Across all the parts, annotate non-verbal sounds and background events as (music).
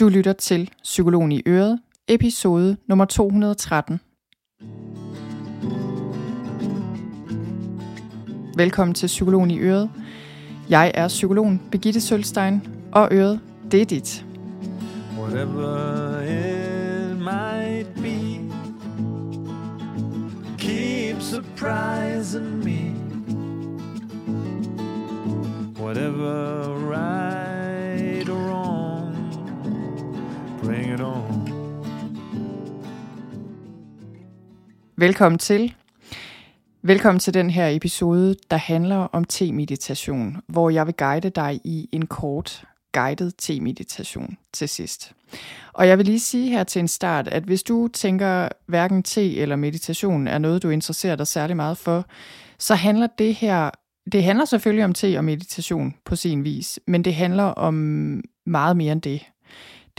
Du lytter til Psykologen i Øret, episode nummer 213. Velkommen til Psykologen i Øret. Jeg er psykologen Begitte Sølstein, og Øret, det er dit. Whatever it might be Keep surprising me Whatever right Velkommen til. Velkommen til den her episode, der handler om te-meditation, hvor jeg vil guide dig i en kort guided te-meditation til sidst. Og jeg vil lige sige her til en start, at hvis du tænker, hverken te eller meditation er noget, du interesserer dig særlig meget for, så handler det her, det handler selvfølgelig om te og meditation på sin vis, men det handler om meget mere end det.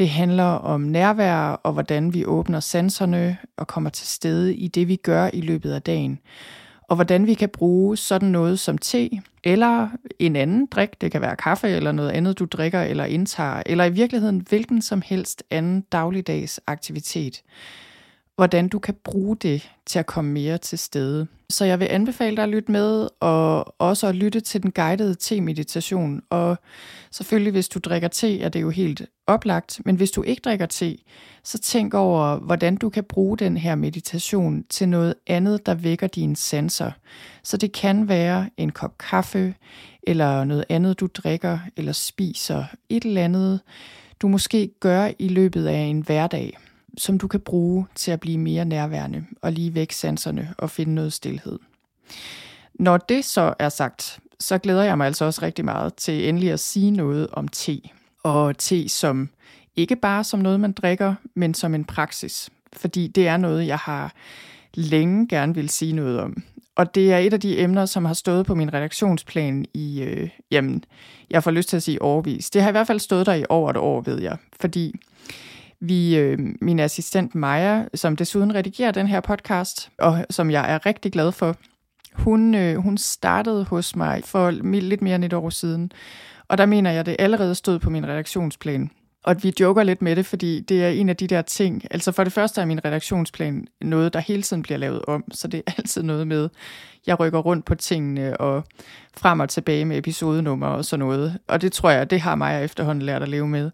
Det handler om nærvær og hvordan vi åbner sanserne og kommer til stede i det, vi gør i løbet af dagen. Og hvordan vi kan bruge sådan noget som te, eller en anden drik, det kan være kaffe eller noget andet, du drikker eller indtager, eller i virkeligheden hvilken som helst anden dagligdags aktivitet, hvordan du kan bruge det til at komme mere til stede. Så jeg vil anbefale dig at lytte med, og også at lytte til den guidede te-meditation. Og selvfølgelig, hvis du drikker te, er det jo helt oplagt, men hvis du ikke drikker te, så tænk over, hvordan du kan bruge den her meditation til noget andet, der vækker dine sanser. Så det kan være en kop kaffe, eller noget andet, du drikker eller spiser. Et eller andet, du måske gør i løbet af en hverdag som du kan bruge til at blive mere nærværende og lige væk sanserne og finde noget stillhed. Når det så er sagt, så glæder jeg mig altså også rigtig meget til endelig at sige noget om te. Og te som ikke bare som noget, man drikker, men som en praksis. Fordi det er noget, jeg har længe gerne vil sige noget om. Og det er et af de emner, som har stået på min redaktionsplan i, øh, jamen, jeg får lyst til at sige overvis. Det har i hvert fald stået der i over et år, ved jeg. Fordi vi, øh, min assistent Maja, som desuden redigerer den her podcast, og som jeg er rigtig glad for, hun, øh, hun startede hos mig for lidt mere end et år siden. Og der mener jeg, at det allerede stod på min redaktionsplan. Og vi joker lidt med det, fordi det er en af de der ting. Altså for det første er min redaktionsplan noget, der hele tiden bliver lavet om. Så det er altid noget med, jeg rykker rundt på tingene og frem og tilbage med episodenummer og sådan noget. Og det tror jeg, det har mig efterhånden lært at leve med.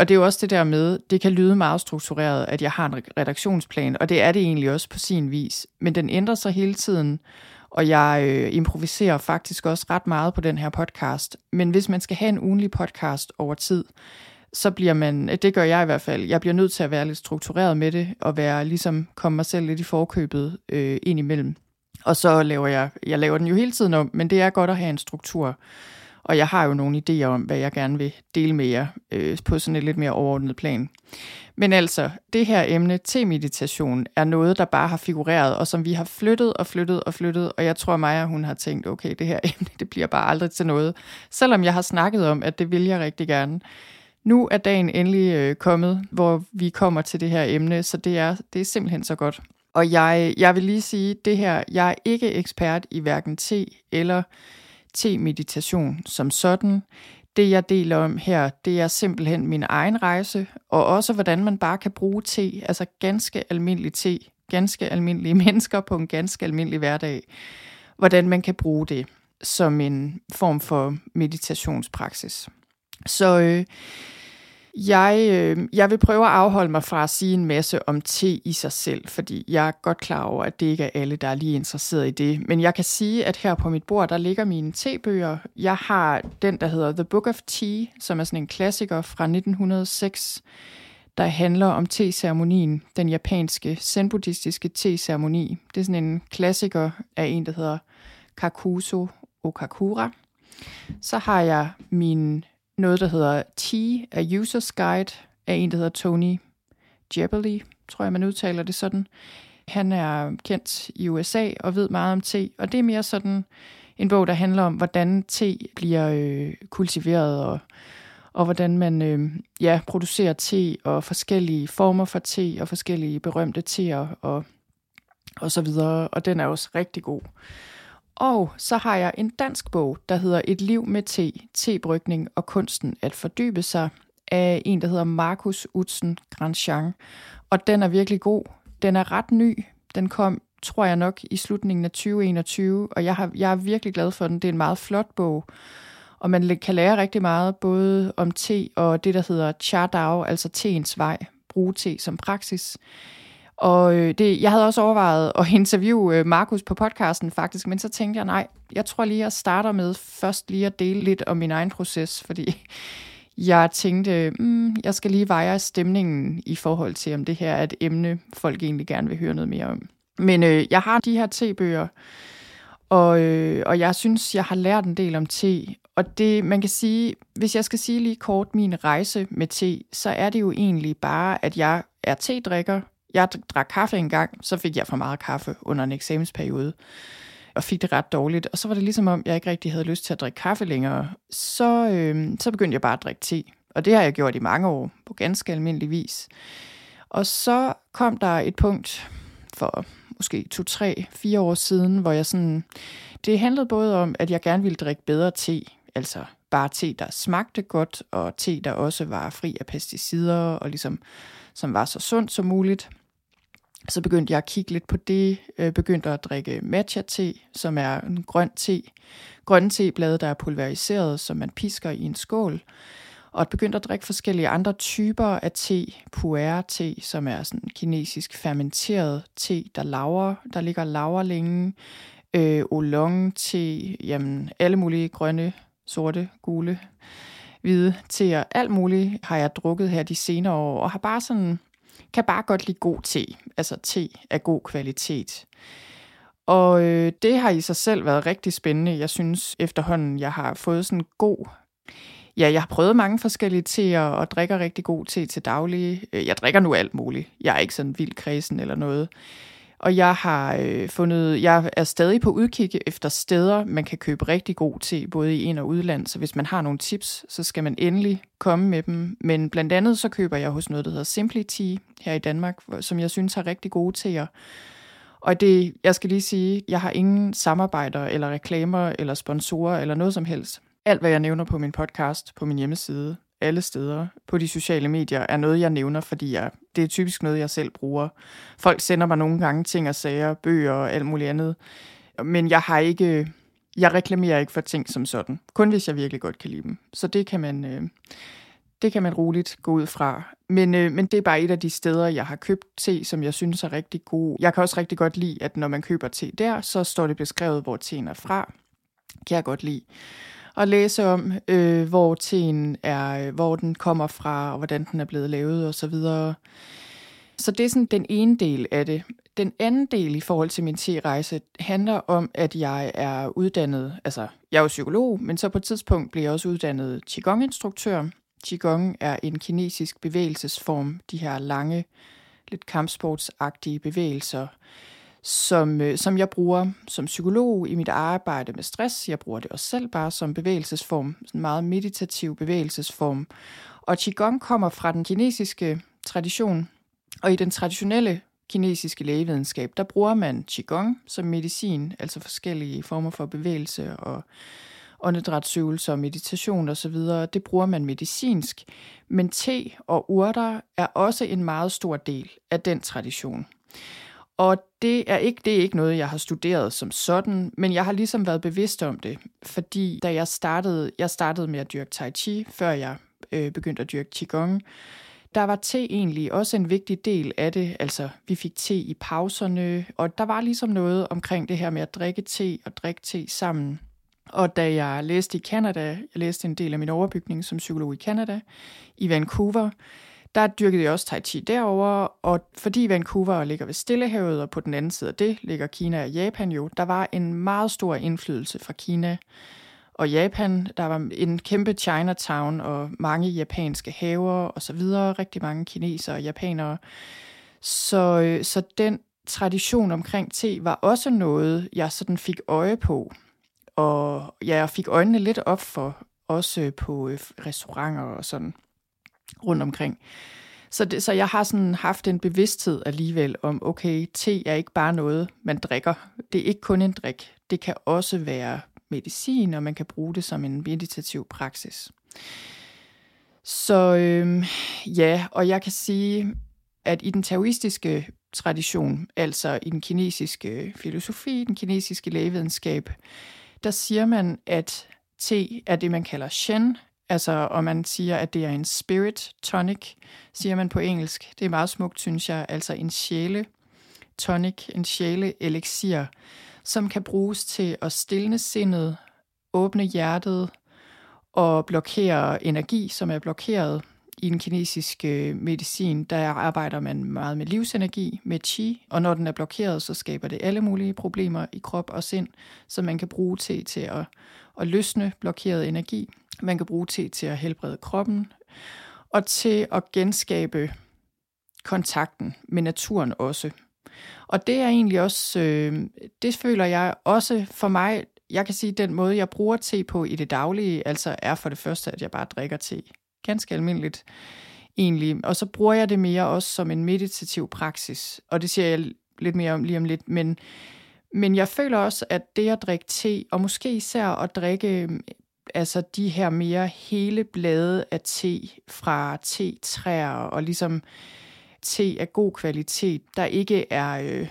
Og det er jo også det der med, det kan lyde meget struktureret, at jeg har en redaktionsplan, og det er det egentlig også på sin vis. Men den ændrer sig hele tiden, og jeg øh, improviserer faktisk også ret meget på den her podcast. Men hvis man skal have en ugenlig podcast over tid, så bliver man, øh, det gør jeg i hvert fald, jeg bliver nødt til at være lidt struktureret med det, og være ligesom, komme mig selv lidt i forkøbet øh, ind imellem. Og så laver jeg, jeg laver den jo hele tiden om, men det er godt at have en struktur. Og jeg har jo nogle idéer om, hvad jeg gerne vil dele med jer øh, på sådan et lidt mere overordnet plan. Men altså, det her emne til meditation er noget, der bare har figureret, og som vi har flyttet og flyttet og flyttet, og jeg tror Maja, hun har tænkt, okay, det her (laughs) emne, det bliver bare aldrig til noget. Selvom jeg har snakket om, at det vil jeg rigtig gerne. Nu er dagen endelig øh, kommet, hvor vi kommer til det her emne, så det er, det er simpelthen så godt. Og jeg, jeg vil lige sige, det her, jeg er ikke ekspert i hverken te eller te-meditation som sådan. Det jeg deler om her, det er simpelthen min egen rejse, og også hvordan man bare kan bruge te, altså ganske almindelig te, ganske almindelige (laughs) mennesker på en ganske almindelig hverdag. Hvordan man kan bruge det som en form for meditationspraksis. Så øh, jeg, øh, jeg vil prøve at afholde mig fra at sige en masse om te i sig selv, fordi jeg er godt klar over, at det ikke er alle, der er lige interesseret i det. Men jeg kan sige, at her på mit bord, der ligger mine tebøger. Jeg har den, der hedder The Book of Tea, som er sådan en klassiker fra 1906, der handler om te-ceremonien, den japanske zen-buddhistiske te-ceremoni. Det er sådan en klassiker af en, der hedder Kakuso Okakura. Så har jeg min noget, der hedder T, A User's Guide, af en, der hedder Tony Jebely, tror jeg, man udtaler det sådan. Han er kendt i USA og ved meget om te, og det er mere sådan en bog, der handler om, hvordan te bliver øh, kultiveret, og, og hvordan man øh, ja, producerer te, og forskellige former for te, og forskellige berømte teer, og, og så videre, og den er også rigtig god. Og så har jeg en dansk bog, der hedder Et liv med te, tebrygning og kunsten at fordybe sig af en, der hedder Markus Utsen Grandjean. Og den er virkelig god. Den er ret ny. Den kom, tror jeg nok, i slutningen af 2021, og jeg, har, jeg er virkelig glad for den. Det er en meget flot bog, og man kan lære rigtig meget, både om te og det, der hedder Cha Dao, altså teens vej, bruge te som praksis. Og øh, det, jeg havde også overvejet at interviewe øh, Markus på podcasten faktisk, men så tænkte jeg, nej, jeg tror lige, jeg starter med først lige at dele lidt om min egen proces, fordi (laughs) jeg tænkte, mm, jeg skal lige veje stemningen i forhold til, om det her er et emne, folk egentlig gerne vil høre noget mere om. Men øh, jeg har de her tebøger, og, øh, og jeg synes, jeg har lært en del om te. Og det, man kan sige, hvis jeg skal sige lige kort min rejse med te, så er det jo egentlig bare, at jeg er tedrikker, jeg drak kaffe engang, så fik jeg for meget kaffe under en eksamensperiode og fik det ret dårligt. Og så var det ligesom om, jeg ikke rigtig havde lyst til at drikke kaffe længere. Så, øh, så begyndte jeg bare at drikke te. Og det har jeg gjort i mange år, på ganske almindelig vis. Og så kom der et punkt for måske to, tre, fire år siden, hvor jeg sådan... Det handlede både om, at jeg gerne ville drikke bedre te, altså bare te, der smagte godt, og te, der også var fri af pesticider, og ligesom, som var så sundt som muligt. Så begyndte jeg at kigge lidt på det, øh, begyndte at drikke matcha-te, som er en grøn te. Grønne teblade, der er pulveriseret, som man pisker i en skål. Og begyndte at drikke forskellige andre typer af te. Puer-te, som er sådan kinesisk fermenteret te, der laver, der ligger laver længe. Øh, oolong-te, jamen alle mulige grønne, sorte, gule, hvide til Alt muligt har jeg drukket her de senere år, og har bare sådan kan bare godt lide god te, altså te af god kvalitet. Og øh, det har i sig selv været rigtig spændende. Jeg synes efterhånden, jeg har fået sådan god... Ja, jeg har prøvet mange forskellige teer og drikker rigtig god te til daglig. Øh, jeg drikker nu alt muligt. Jeg er ikke sådan vild kredsen eller noget. Og jeg har øh, fundet, jeg er stadig på udkig efter steder, man kan købe rigtig god te, både i ind- og udland. Så hvis man har nogle tips, så skal man endelig komme med dem. Men blandt andet så køber jeg hos noget, der hedder Simply Tea her i Danmark, som jeg synes har rigtig gode teer. Og det, jeg skal lige sige, jeg har ingen samarbejder eller reklamer eller sponsorer eller noget som helst. Alt, hvad jeg nævner på min podcast, på min hjemmeside, alle steder på de sociale medier, er noget, jeg nævner, fordi jeg, det er typisk noget, jeg selv bruger. Folk sender mig nogle gange ting og sager, bøger og alt muligt andet. Men jeg har ikke, jeg reklamerer ikke for ting som sådan. Kun hvis jeg virkelig godt kan lide dem. Så det kan man, øh, det kan man roligt gå ud fra. Men, øh, men det er bare et af de steder, jeg har købt te, som jeg synes er rigtig god. Jeg kan også rigtig godt lide, at når man køber te der, så står det beskrevet, hvor teen er fra. Kan jeg godt lide at læse om, øh, hvor teen er, hvor den kommer fra, og hvordan den er blevet lavet osv. Så, så det er sådan den ene del af det. Den anden del i forhold til min te-rejse handler om, at jeg er uddannet, altså jeg er jo psykolog, men så på et tidspunkt bliver jeg også uddannet Qigong-instruktør. Qigong er en kinesisk bevægelsesform, de her lange, lidt kampsportsagtige bevægelser, som, øh, som jeg bruger som psykolog i mit arbejde med stress. Jeg bruger det også selv bare som bevægelsesform, en meget meditativ bevægelsesform. Og Qigong kommer fra den kinesiske tradition, og i den traditionelle kinesiske lægevidenskab, der bruger man Qigong som medicin, altså forskellige former for bevægelse og åndedrætsøvelser og meditation osv. Det bruger man medicinsk, men te og urter er også en meget stor del af den tradition. Og det er ikke det er ikke noget, jeg har studeret som sådan, men jeg har ligesom været bevidst om det, fordi da jeg startede, jeg startede med at dyrke tai chi, før jeg øh, begyndte at dyrke qigong, der var te egentlig også en vigtig del af det. Altså, vi fik te i pauserne, og der var ligesom noget omkring det her med at drikke te og drikke te sammen. Og da jeg læste i Canada, jeg læste en del af min overbygning som psykolog i Canada, i Vancouver, der dyrkede jeg også Tai Chi derover, og fordi Vancouver ligger ved Stillehavet, og på den anden side af det ligger Kina og Japan jo, der var en meget stor indflydelse fra Kina og Japan. Der var en kæmpe Chinatown og mange japanske haver og så videre, rigtig mange kinesere og japanere. Så, øh, så den tradition omkring te var også noget, jeg sådan fik øje på. Og ja, jeg fik øjnene lidt op for, også på øh, restauranter og sådan rundt omkring. Så, det, så jeg har sådan haft en bevidsthed alligevel om, okay, te er ikke bare noget, man drikker. Det er ikke kun en drik. Det kan også være medicin, og man kan bruge det som en meditativ praksis. Så øhm, ja, og jeg kan sige, at i den taoistiske tradition, altså i den kinesiske filosofi, den kinesiske lægevidenskab, der siger man, at te er det, man kalder shen, altså, og man siger, at det er en spirit tonic, siger man på engelsk. Det er meget smukt, synes jeg, altså en sjæle tonic, en sjæle elixir, som kan bruges til at stille sindet, åbne hjertet og blokere energi, som er blokeret i den kinesiske øh, medicin, der arbejder man meget med livsenergi, med chi, og når den er blokeret, så skaber det alle mulige problemer i krop og sind, som man kan bruge til, til at, at løsne blokeret energi. Man kan bruge til, til at helbrede kroppen, og til at genskabe kontakten med naturen også. Og det er egentlig også, øh, det føler jeg også for mig, jeg kan sige, den måde, jeg bruger te på i det daglige, altså er for det første, at jeg bare drikker te ganske almindeligt egentlig. Og så bruger jeg det mere også som en meditativ praksis, og det siger jeg lidt mere om lige om lidt, men, men jeg føler også, at det at drikke te, og måske især at drikke altså de her mere hele blade af te fra te-træer, og ligesom te af god kvalitet, der ikke er, øh,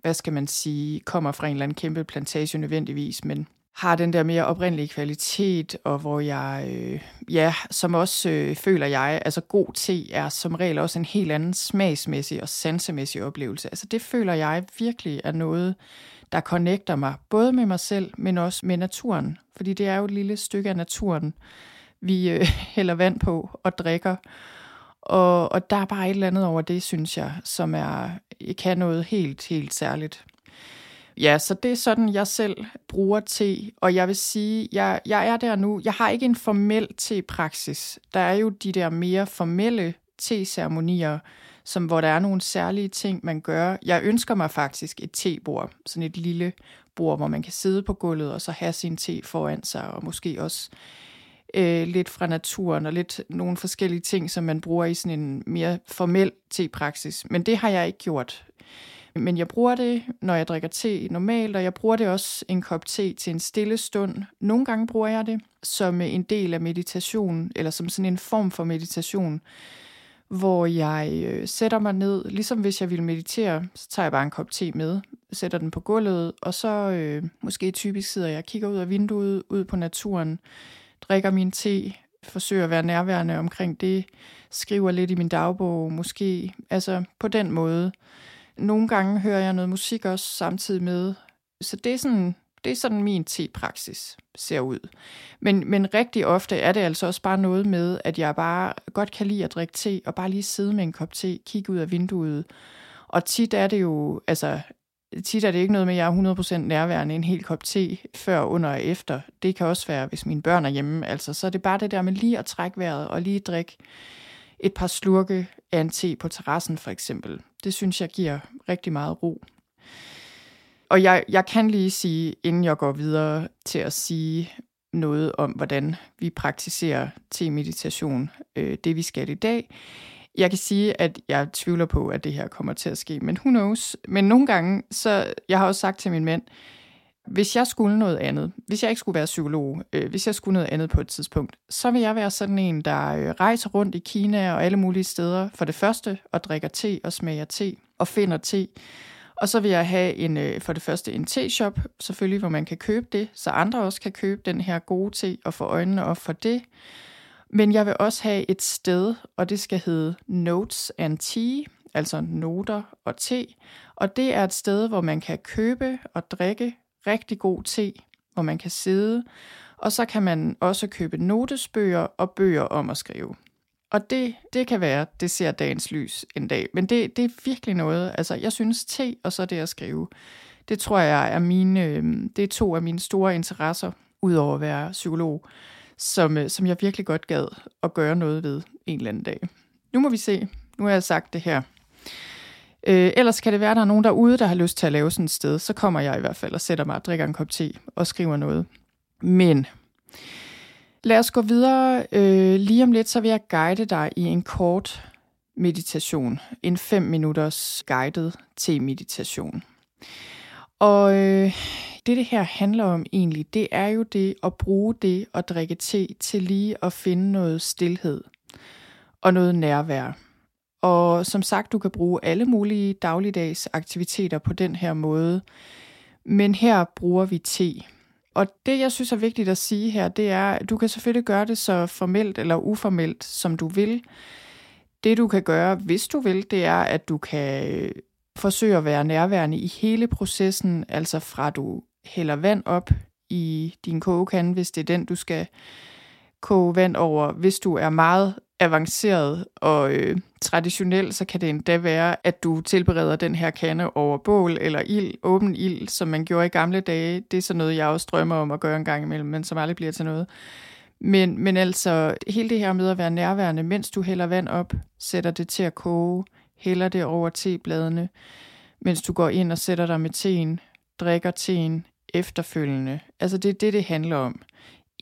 hvad skal man sige, kommer fra en eller anden kæmpe plantage nødvendigvis, men har den der mere oprindelige kvalitet, og hvor jeg, øh, ja, som også øh, føler jeg, altså god te er som regel også en helt anden smagsmæssig og sansemæssig oplevelse. Altså det føler jeg virkelig er noget, der connecter mig, både med mig selv, men også med naturen. Fordi det er jo et lille stykke af naturen, vi øh, (laughs) hælder vand på og drikker. Og, og der er bare et eller andet over det, synes jeg, som er, kan noget helt, helt særligt. Ja, så det er sådan, jeg selv bruger te, og jeg vil sige, jeg, jeg er der nu. Jeg har ikke en formel te-praksis. Der er jo de der mere formelle te-ceremonier, som, hvor der er nogle særlige ting, man gør. Jeg ønsker mig faktisk et tebord, sådan et lille bord, hvor man kan sidde på gulvet og så have sin te foran sig, og måske også øh, lidt fra naturen og lidt nogle forskellige ting, som man bruger i sådan en mere formel tepraksis. Men det har jeg ikke gjort. Men jeg bruger det, når jeg drikker te normalt, og jeg bruger det også en kop te til en stille stund. Nogle gange bruger jeg det som en del af meditation, eller som sådan en form for meditation, hvor jeg øh, sætter mig ned, ligesom hvis jeg vil meditere, så tager jeg bare en kop te med, sætter den på gulvet, og så øh, måske typisk sidder jeg og kigger ud af vinduet, ud på naturen, drikker min te, forsøger at være nærværende omkring det, skriver lidt i min dagbog måske, altså på den måde. Nogle gange hører jeg noget musik også samtidig med. Så det er sådan, det er sådan min te-praksis ser ud. Men, men rigtig ofte er det altså også bare noget med, at jeg bare godt kan lide at drikke te, og bare lige sidde med en kop te, kigge ud af vinduet. Og tit er det jo, altså tit er det ikke noget med, at jeg er 100% nærværende en hel kop te før, under og efter. Det kan også være, hvis mine børn er hjemme. Altså, så er det bare det der med lige at trække vejret og lige drikke et par slurke af en te på terrassen for eksempel. Det synes jeg giver rigtig meget ro. Og jeg, jeg kan lige sige, inden jeg går videre til at sige noget om, hvordan vi praktiserer te-meditation, øh, det vi skal i dag. Jeg kan sige, at jeg tvivler på, at det her kommer til at ske, men who knows. Men nogle gange, så jeg har også sagt til min mænd, hvis jeg skulle noget andet, hvis jeg ikke skulle være psykolog, øh, hvis jeg skulle noget andet på et tidspunkt, så vil jeg være sådan en, der øh, rejser rundt i Kina og alle mulige steder for det første, og drikker te og smager te og finder te. Og så vil jeg have en, øh, for det første en te-shop, selvfølgelig, hvor man kan købe det, så andre også kan købe den her gode te og få øjnene op for det. Men jeg vil også have et sted, og det skal hedde Notes and Tea, altså noter og te. Og det er et sted, hvor man kan købe og drikke rigtig god te, hvor man kan sidde, og så kan man også købe notesbøger og bøger om at skrive. Og det, det kan være, det ser dagens lys en dag, men det, det er virkelig noget, altså jeg synes te og så det at skrive, det tror jeg er mine, øhm, det er to af mine store interesser, udover at være psykolog, som, øh, som jeg virkelig godt gad at gøre noget ved en eller anden dag. Nu må vi se. Nu har jeg sagt det her. Øh, ellers kan det være, at der er nogen derude, der har lyst til at lave sådan et sted. Så kommer jeg i hvert fald og sætter mig og drikker en kop te og skriver noget. Men lad os gå videre. Øh, lige om lidt, så vil jeg guide dig i en kort meditation. En 5 minutters guided te-meditation. Og øh, det, det her handler om egentlig, det er jo det at bruge det at drikke te til lige at finde noget stillhed. og noget nærvær. Og som sagt, du kan bruge alle mulige dagligdags aktiviteter på den her måde. Men her bruger vi te. Og det, jeg synes er vigtigt at sige her, det er, at du kan selvfølgelig gøre det så formelt eller uformelt, som du vil. Det, du kan gøre, hvis du vil, det er, at du kan øh, forsøge at være nærværende i hele processen, altså fra du hælder vand op i din kogekande, hvis det er den, du skal koge vand over. Hvis du er meget avanceret og øh, traditionel, så kan det endda være, at du tilbereder den her kande over bål eller ild, åben ild, som man gjorde i gamle dage. Det er så noget, jeg også drømmer om at gøre en gang imellem, men som aldrig bliver til noget. Men, men altså, hele det her med at være nærværende, mens du hælder vand op, sætter det til at koge, hælder det over tebladene, mens du går ind og sætter dig med teen, drikker teen efterfølgende. Altså, det er det, det handler om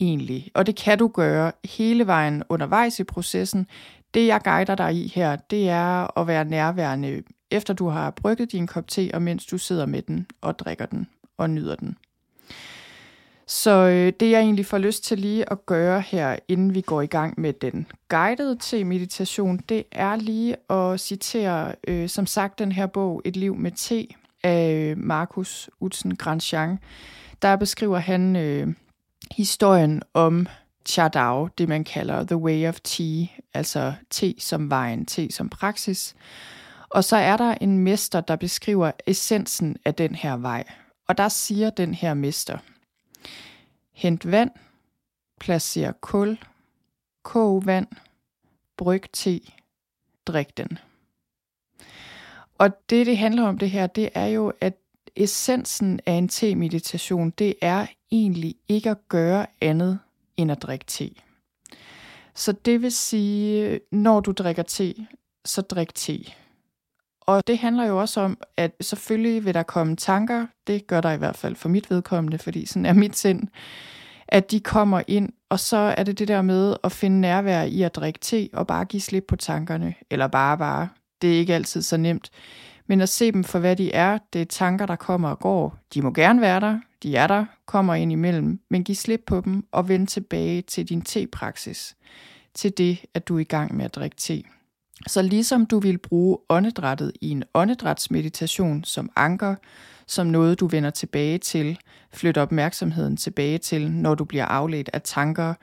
egentlig. Og det kan du gøre hele vejen undervejs i processen. Det, jeg guider dig i her, det er at være nærværende, efter du har brygget din kop te, og mens du sidder med den og drikker den og nyder den. Så øh, det, jeg egentlig får lyst til lige at gøre her, inden vi går i gang med den guidede te meditation, det er lige at citere, øh, som sagt, den her bog, Et liv med te, af øh, Markus Utzen Grandjean. Der beskriver han øh, historien om Cha Dao, det man kalder The Way of Tea, altså te som vejen, te som praksis. Og så er der en mester, der beskriver essensen af den her vej. Og der siger den her mester, hent vand, placer kul, kog vand, bryg te, drik den. Og det, det handler om det her, det er jo, at essensen af en te-meditation, det er egentlig ikke at gøre andet end at drikke te. Så det vil sige, når du drikker te, så drik te. Og det handler jo også om, at selvfølgelig vil der komme tanker, det gør der i hvert fald for mit vedkommende, fordi sådan er mit sind, at de kommer ind, og så er det det der med at finde nærvær i at drikke te og bare give slip på tankerne, eller bare bare. Det er ikke altid så nemt men at se dem for, hvad de er. Det er tanker, der kommer og går. De må gerne være der, de er der, kommer ind imellem, men giv slip på dem og vend tilbage til din te-praksis, til det, at du er i gang med at drikke te. Så ligesom du vil bruge åndedrættet i en åndedrætsmeditation som anker, som noget du vender tilbage til, flytter opmærksomheden tilbage til, når du bliver afledt af tanker,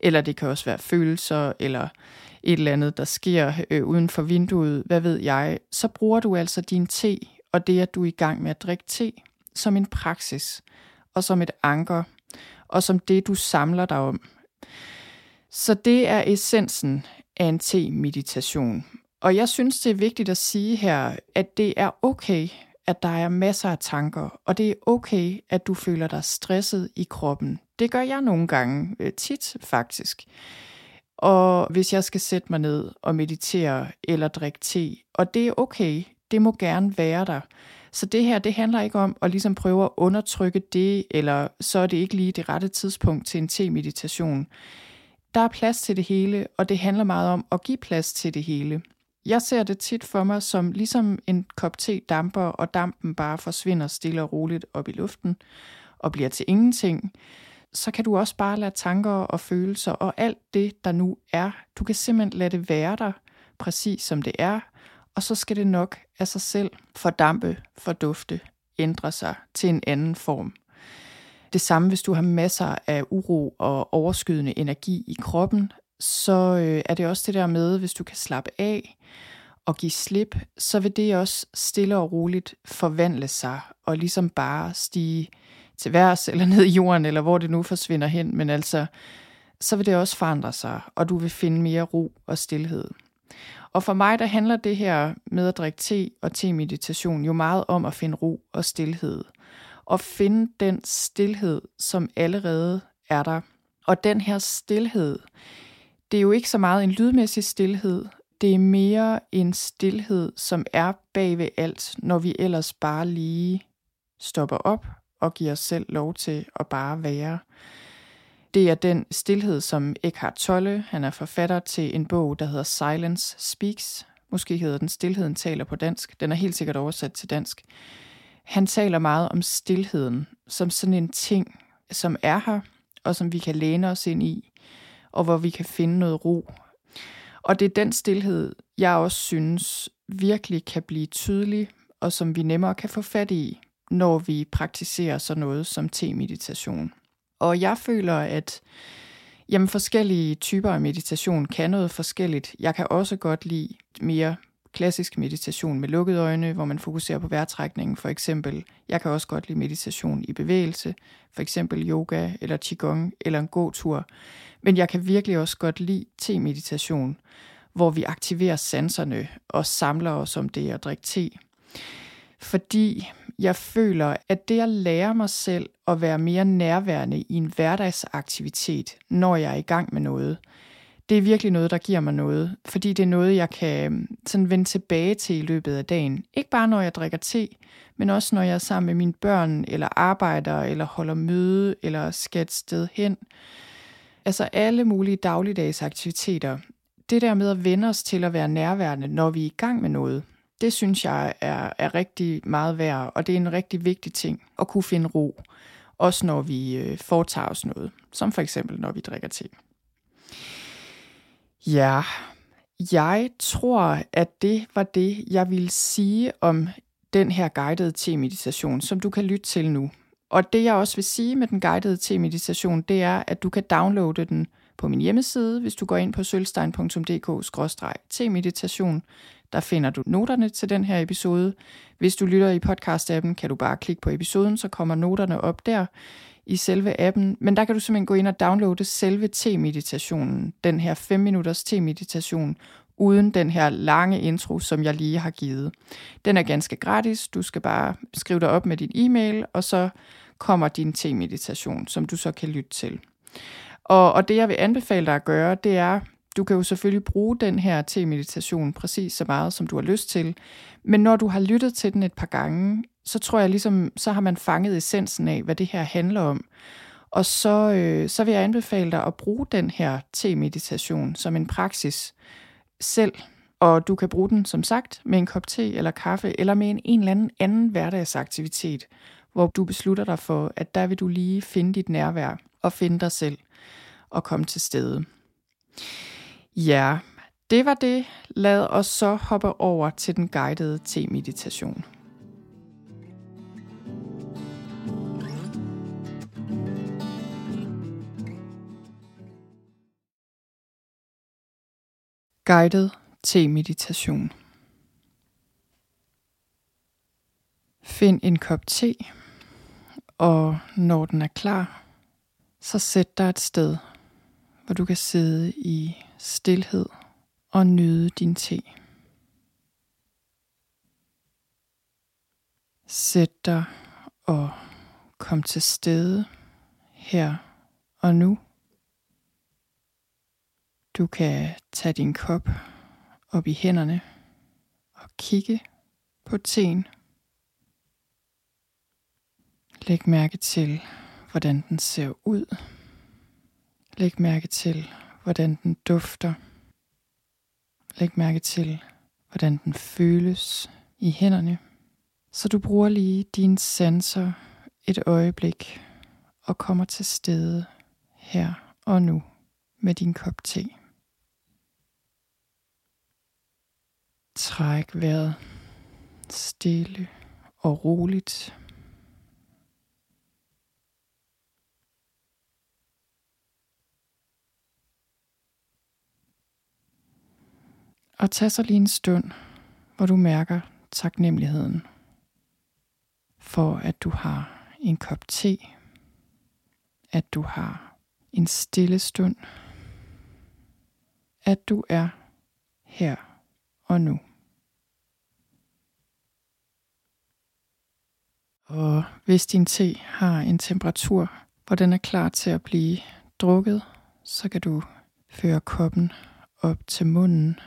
eller det kan også være følelser, eller et eller andet, der sker øh, uden for vinduet, hvad ved jeg, så bruger du altså din te, og det at du er i gang med at drikke te, som en praksis, og som et anker, og som det, du samler dig om. Så det er essensen af en te-meditation. Og jeg synes, det er vigtigt at sige her, at det er okay, at der er masser af tanker, og det er okay, at du føler dig stresset i kroppen. Det gør jeg nogle gange, øh, tit faktisk. Og hvis jeg skal sætte mig ned og meditere eller drikke te, og det er okay, det må gerne være der. Så det her, det handler ikke om at ligesom prøve at undertrykke det, eller så er det ikke lige det rette tidspunkt til en te-meditation. Der er plads til det hele, og det handler meget om at give plads til det hele. Jeg ser det tit for mig som ligesom en kop te damper, og dampen bare forsvinder stille og roligt op i luften og bliver til ingenting så kan du også bare lade tanker og følelser og alt det, der nu er, du kan simpelthen lade det være der, præcis som det er, og så skal det nok af sig selv fordampe, fordufte, ændre sig til en anden form. Det samme, hvis du har masser af uro og overskydende energi i kroppen, så øh, er det også det der med, hvis du kan slappe af og give slip, så vil det også stille og roligt forvandle sig og ligesom bare stige til værs eller ned i jorden, eller hvor det nu forsvinder hen, men altså, så vil det også forandre sig, og du vil finde mere ro og stillhed. Og for mig, der handler det her med at drikke te og te-meditation jo meget om at finde ro og stillhed. Og finde den stillhed, som allerede er der. Og den her stillhed, det er jo ikke så meget en lydmæssig stillhed, det er mere en stillhed, som er bag ved alt, når vi ellers bare lige stopper op og give os selv lov til at bare være. Det er den stillhed, som Eckhart Tolle, han er forfatter til en bog, der hedder Silence Speaks. Måske hedder den Stilheden taler på dansk. Den er helt sikkert oversat til dansk. Han taler meget om stillheden som sådan en ting, som er her, og som vi kan læne os ind i, og hvor vi kan finde noget ro. Og det er den stillhed, jeg også synes virkelig kan blive tydelig, og som vi nemmere kan få fat i, når vi praktiserer sådan noget som te-meditation. Og jeg føler, at jamen, forskellige typer af meditation kan noget forskelligt. Jeg kan også godt lide mere klassisk meditation med lukkede øjne, hvor man fokuserer på vejrtrækningen for eksempel. Jeg kan også godt lide meditation i bevægelse, for eksempel yoga eller qigong eller en god tur. Men jeg kan virkelig også godt lide te-meditation, hvor vi aktiverer sanserne og samler os om det at drikke te. Fordi jeg føler, at det at lære mig selv at være mere nærværende i en hverdagsaktivitet, når jeg er i gang med noget, det er virkelig noget, der giver mig noget, fordi det er noget, jeg kan øhm, sådan vende tilbage til i løbet af dagen. Ikke bare når jeg drikker te, men også når jeg er sammen med mine børn, eller arbejder, eller holder møde, eller skal et sted hen. Altså alle mulige dagligdags aktiviteter. Det der med at vende os til at være nærværende, når vi er i gang med noget, det synes jeg er, er rigtig meget værd, og det er en rigtig vigtig ting at kunne finde ro, også når vi øh, foretager os noget, som for eksempel når vi drikker te. Ja, jeg tror, at det var det, jeg ville sige om den her guidede te-meditation, som du kan lytte til nu. Og det jeg også vil sige med den guidede te-meditation, det er, at du kan downloade den på min hjemmeside, hvis du går ind på sølvstein.dk-te-meditation. Der finder du noterne til den her episode. Hvis du lytter i podcast-appen, kan du bare klikke på episoden, så kommer noterne op der i selve appen. Men der kan du simpelthen gå ind og downloade selve te-meditationen, den her 5 minutters te-meditation, uden den her lange intro, som jeg lige har givet. Den er ganske gratis. Du skal bare skrive dig op med din e-mail, og så kommer din te-meditation, som du så kan lytte til. Og, og det, jeg vil anbefale dig at gøre, det er, du kan jo selvfølgelig bruge den her te-meditation præcis så meget, som du har lyst til. Men når du har lyttet til den et par gange, så tror jeg ligesom, så har man fanget essensen af, hvad det her handler om. Og så, øh, så vil jeg anbefale dig at bruge den her te-meditation som en praksis selv. Og du kan bruge den, som sagt, med en kop te eller kaffe, eller med en, en eller anden anden hverdagsaktivitet, hvor du beslutter dig for, at der vil du lige finde dit nærvær og finde dig selv og komme til stede. Ja, det var det. Lad os så hoppe over til den guidede te-meditation. Guided te-meditation. Find en kop te, og når den er klar, så sæt dig et sted, hvor du kan sidde i stillhed og nyde din te. Sæt dig og kom til stede her og nu. Du kan tage din kop op i hænderne og kigge på teen. Læg mærke til, hvordan den ser ud. Læg mærke til, hvordan den dufter. Læg mærke til, hvordan den føles i hænderne. Så du bruger lige dine sanser et øjeblik og kommer til stede her og nu med din kop te. Træk vejret stille og roligt. Og tag så lige en stund, hvor du mærker taknemmeligheden for, at du har en kop te, at du har en stille stund, at du er her og nu. Og hvis din te har en temperatur, hvor den er klar til at blive drukket, så kan du føre koppen op til munden,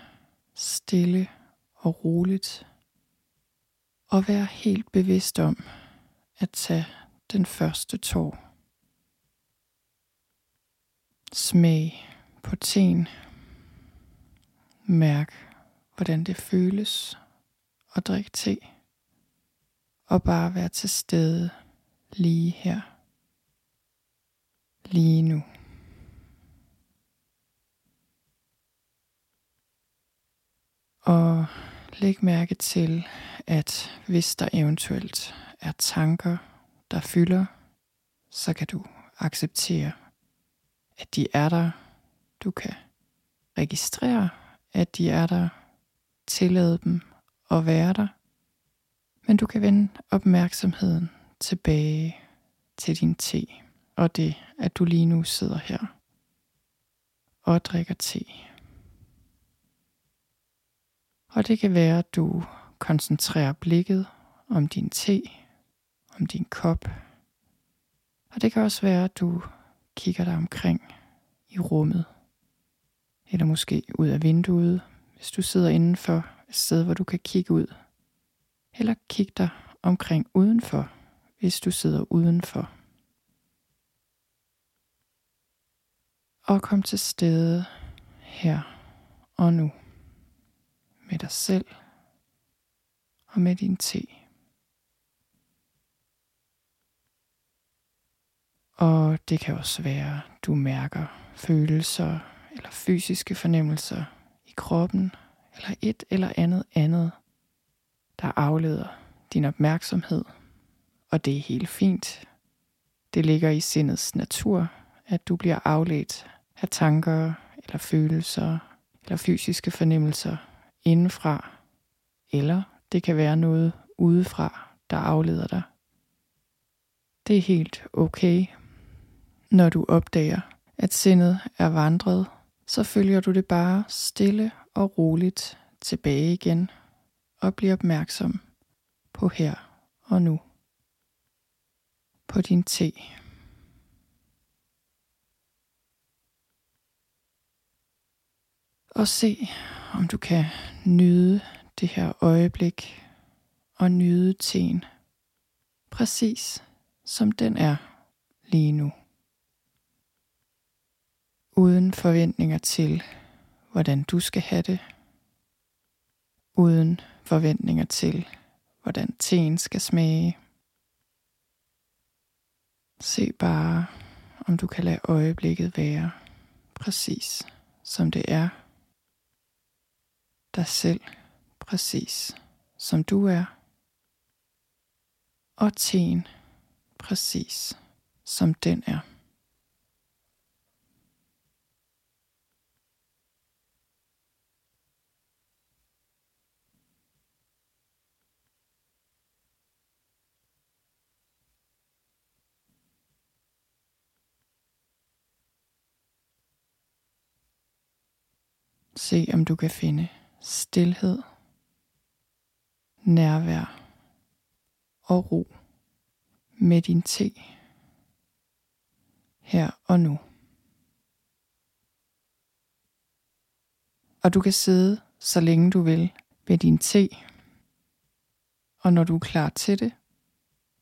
stille og roligt, og være helt bevidst om at tage den første tår. Smag på teen. Mærk, hvordan det føles at drikke te og bare være til stede lige her. Lige nu. Og læg mærke til, at hvis der eventuelt er tanker, der fylder, så kan du acceptere, at de er der. Du kan registrere, at de er der. Tillade dem at være der. Men du kan vende opmærksomheden tilbage til din te, og det, at du lige nu sidder her og drikker te. Og det kan være, at du koncentrerer blikket om din te, om din kop. Og det kan også være, at du kigger dig omkring i rummet. Eller måske ud af vinduet, hvis du sidder indenfor et sted, hvor du kan kigge ud. Eller kig dig omkring udenfor, hvis du sidder udenfor. Og kom til stede her og nu med dig selv og med din te. Og det kan også være, du mærker følelser eller fysiske fornemmelser i kroppen, eller et eller andet andet, der afleder din opmærksomhed. Og det er helt fint. Det ligger i sindets natur, at du bliver afledt af tanker eller følelser eller fysiske fornemmelser indenfra, eller det kan være noget udefra, der afleder dig. Det er helt okay, når du opdager, at sindet er vandret, så følger du det bare stille og roligt tilbage igen og bliver opmærksom på her og nu. På din te. Og se, om du kan nyde det her øjeblik og nyde teen, præcis som den er lige nu. Uden forventninger til, hvordan du skal have det. Uden forventninger til, hvordan teen skal smage. Se bare, om du kan lade øjeblikket være præcis som det er dig selv præcis som du er, og teen præcis som den er. Se om du kan finde stilhed, nærvær og ro med din te her og nu. Og du kan sidde så længe du vil ved din te, og når du er klar til det,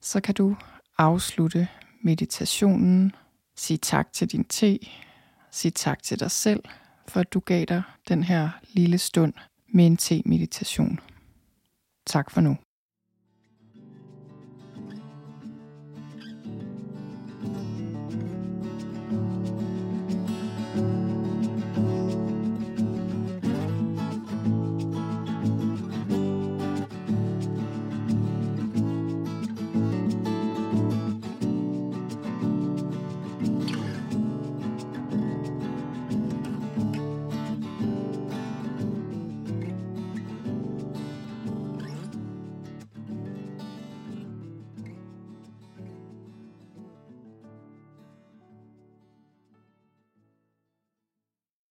så kan du afslutte meditationen, sige tak til din te, sige tak til dig selv, for at du gav dig den her lille stund med en te-meditation. Tak for nu.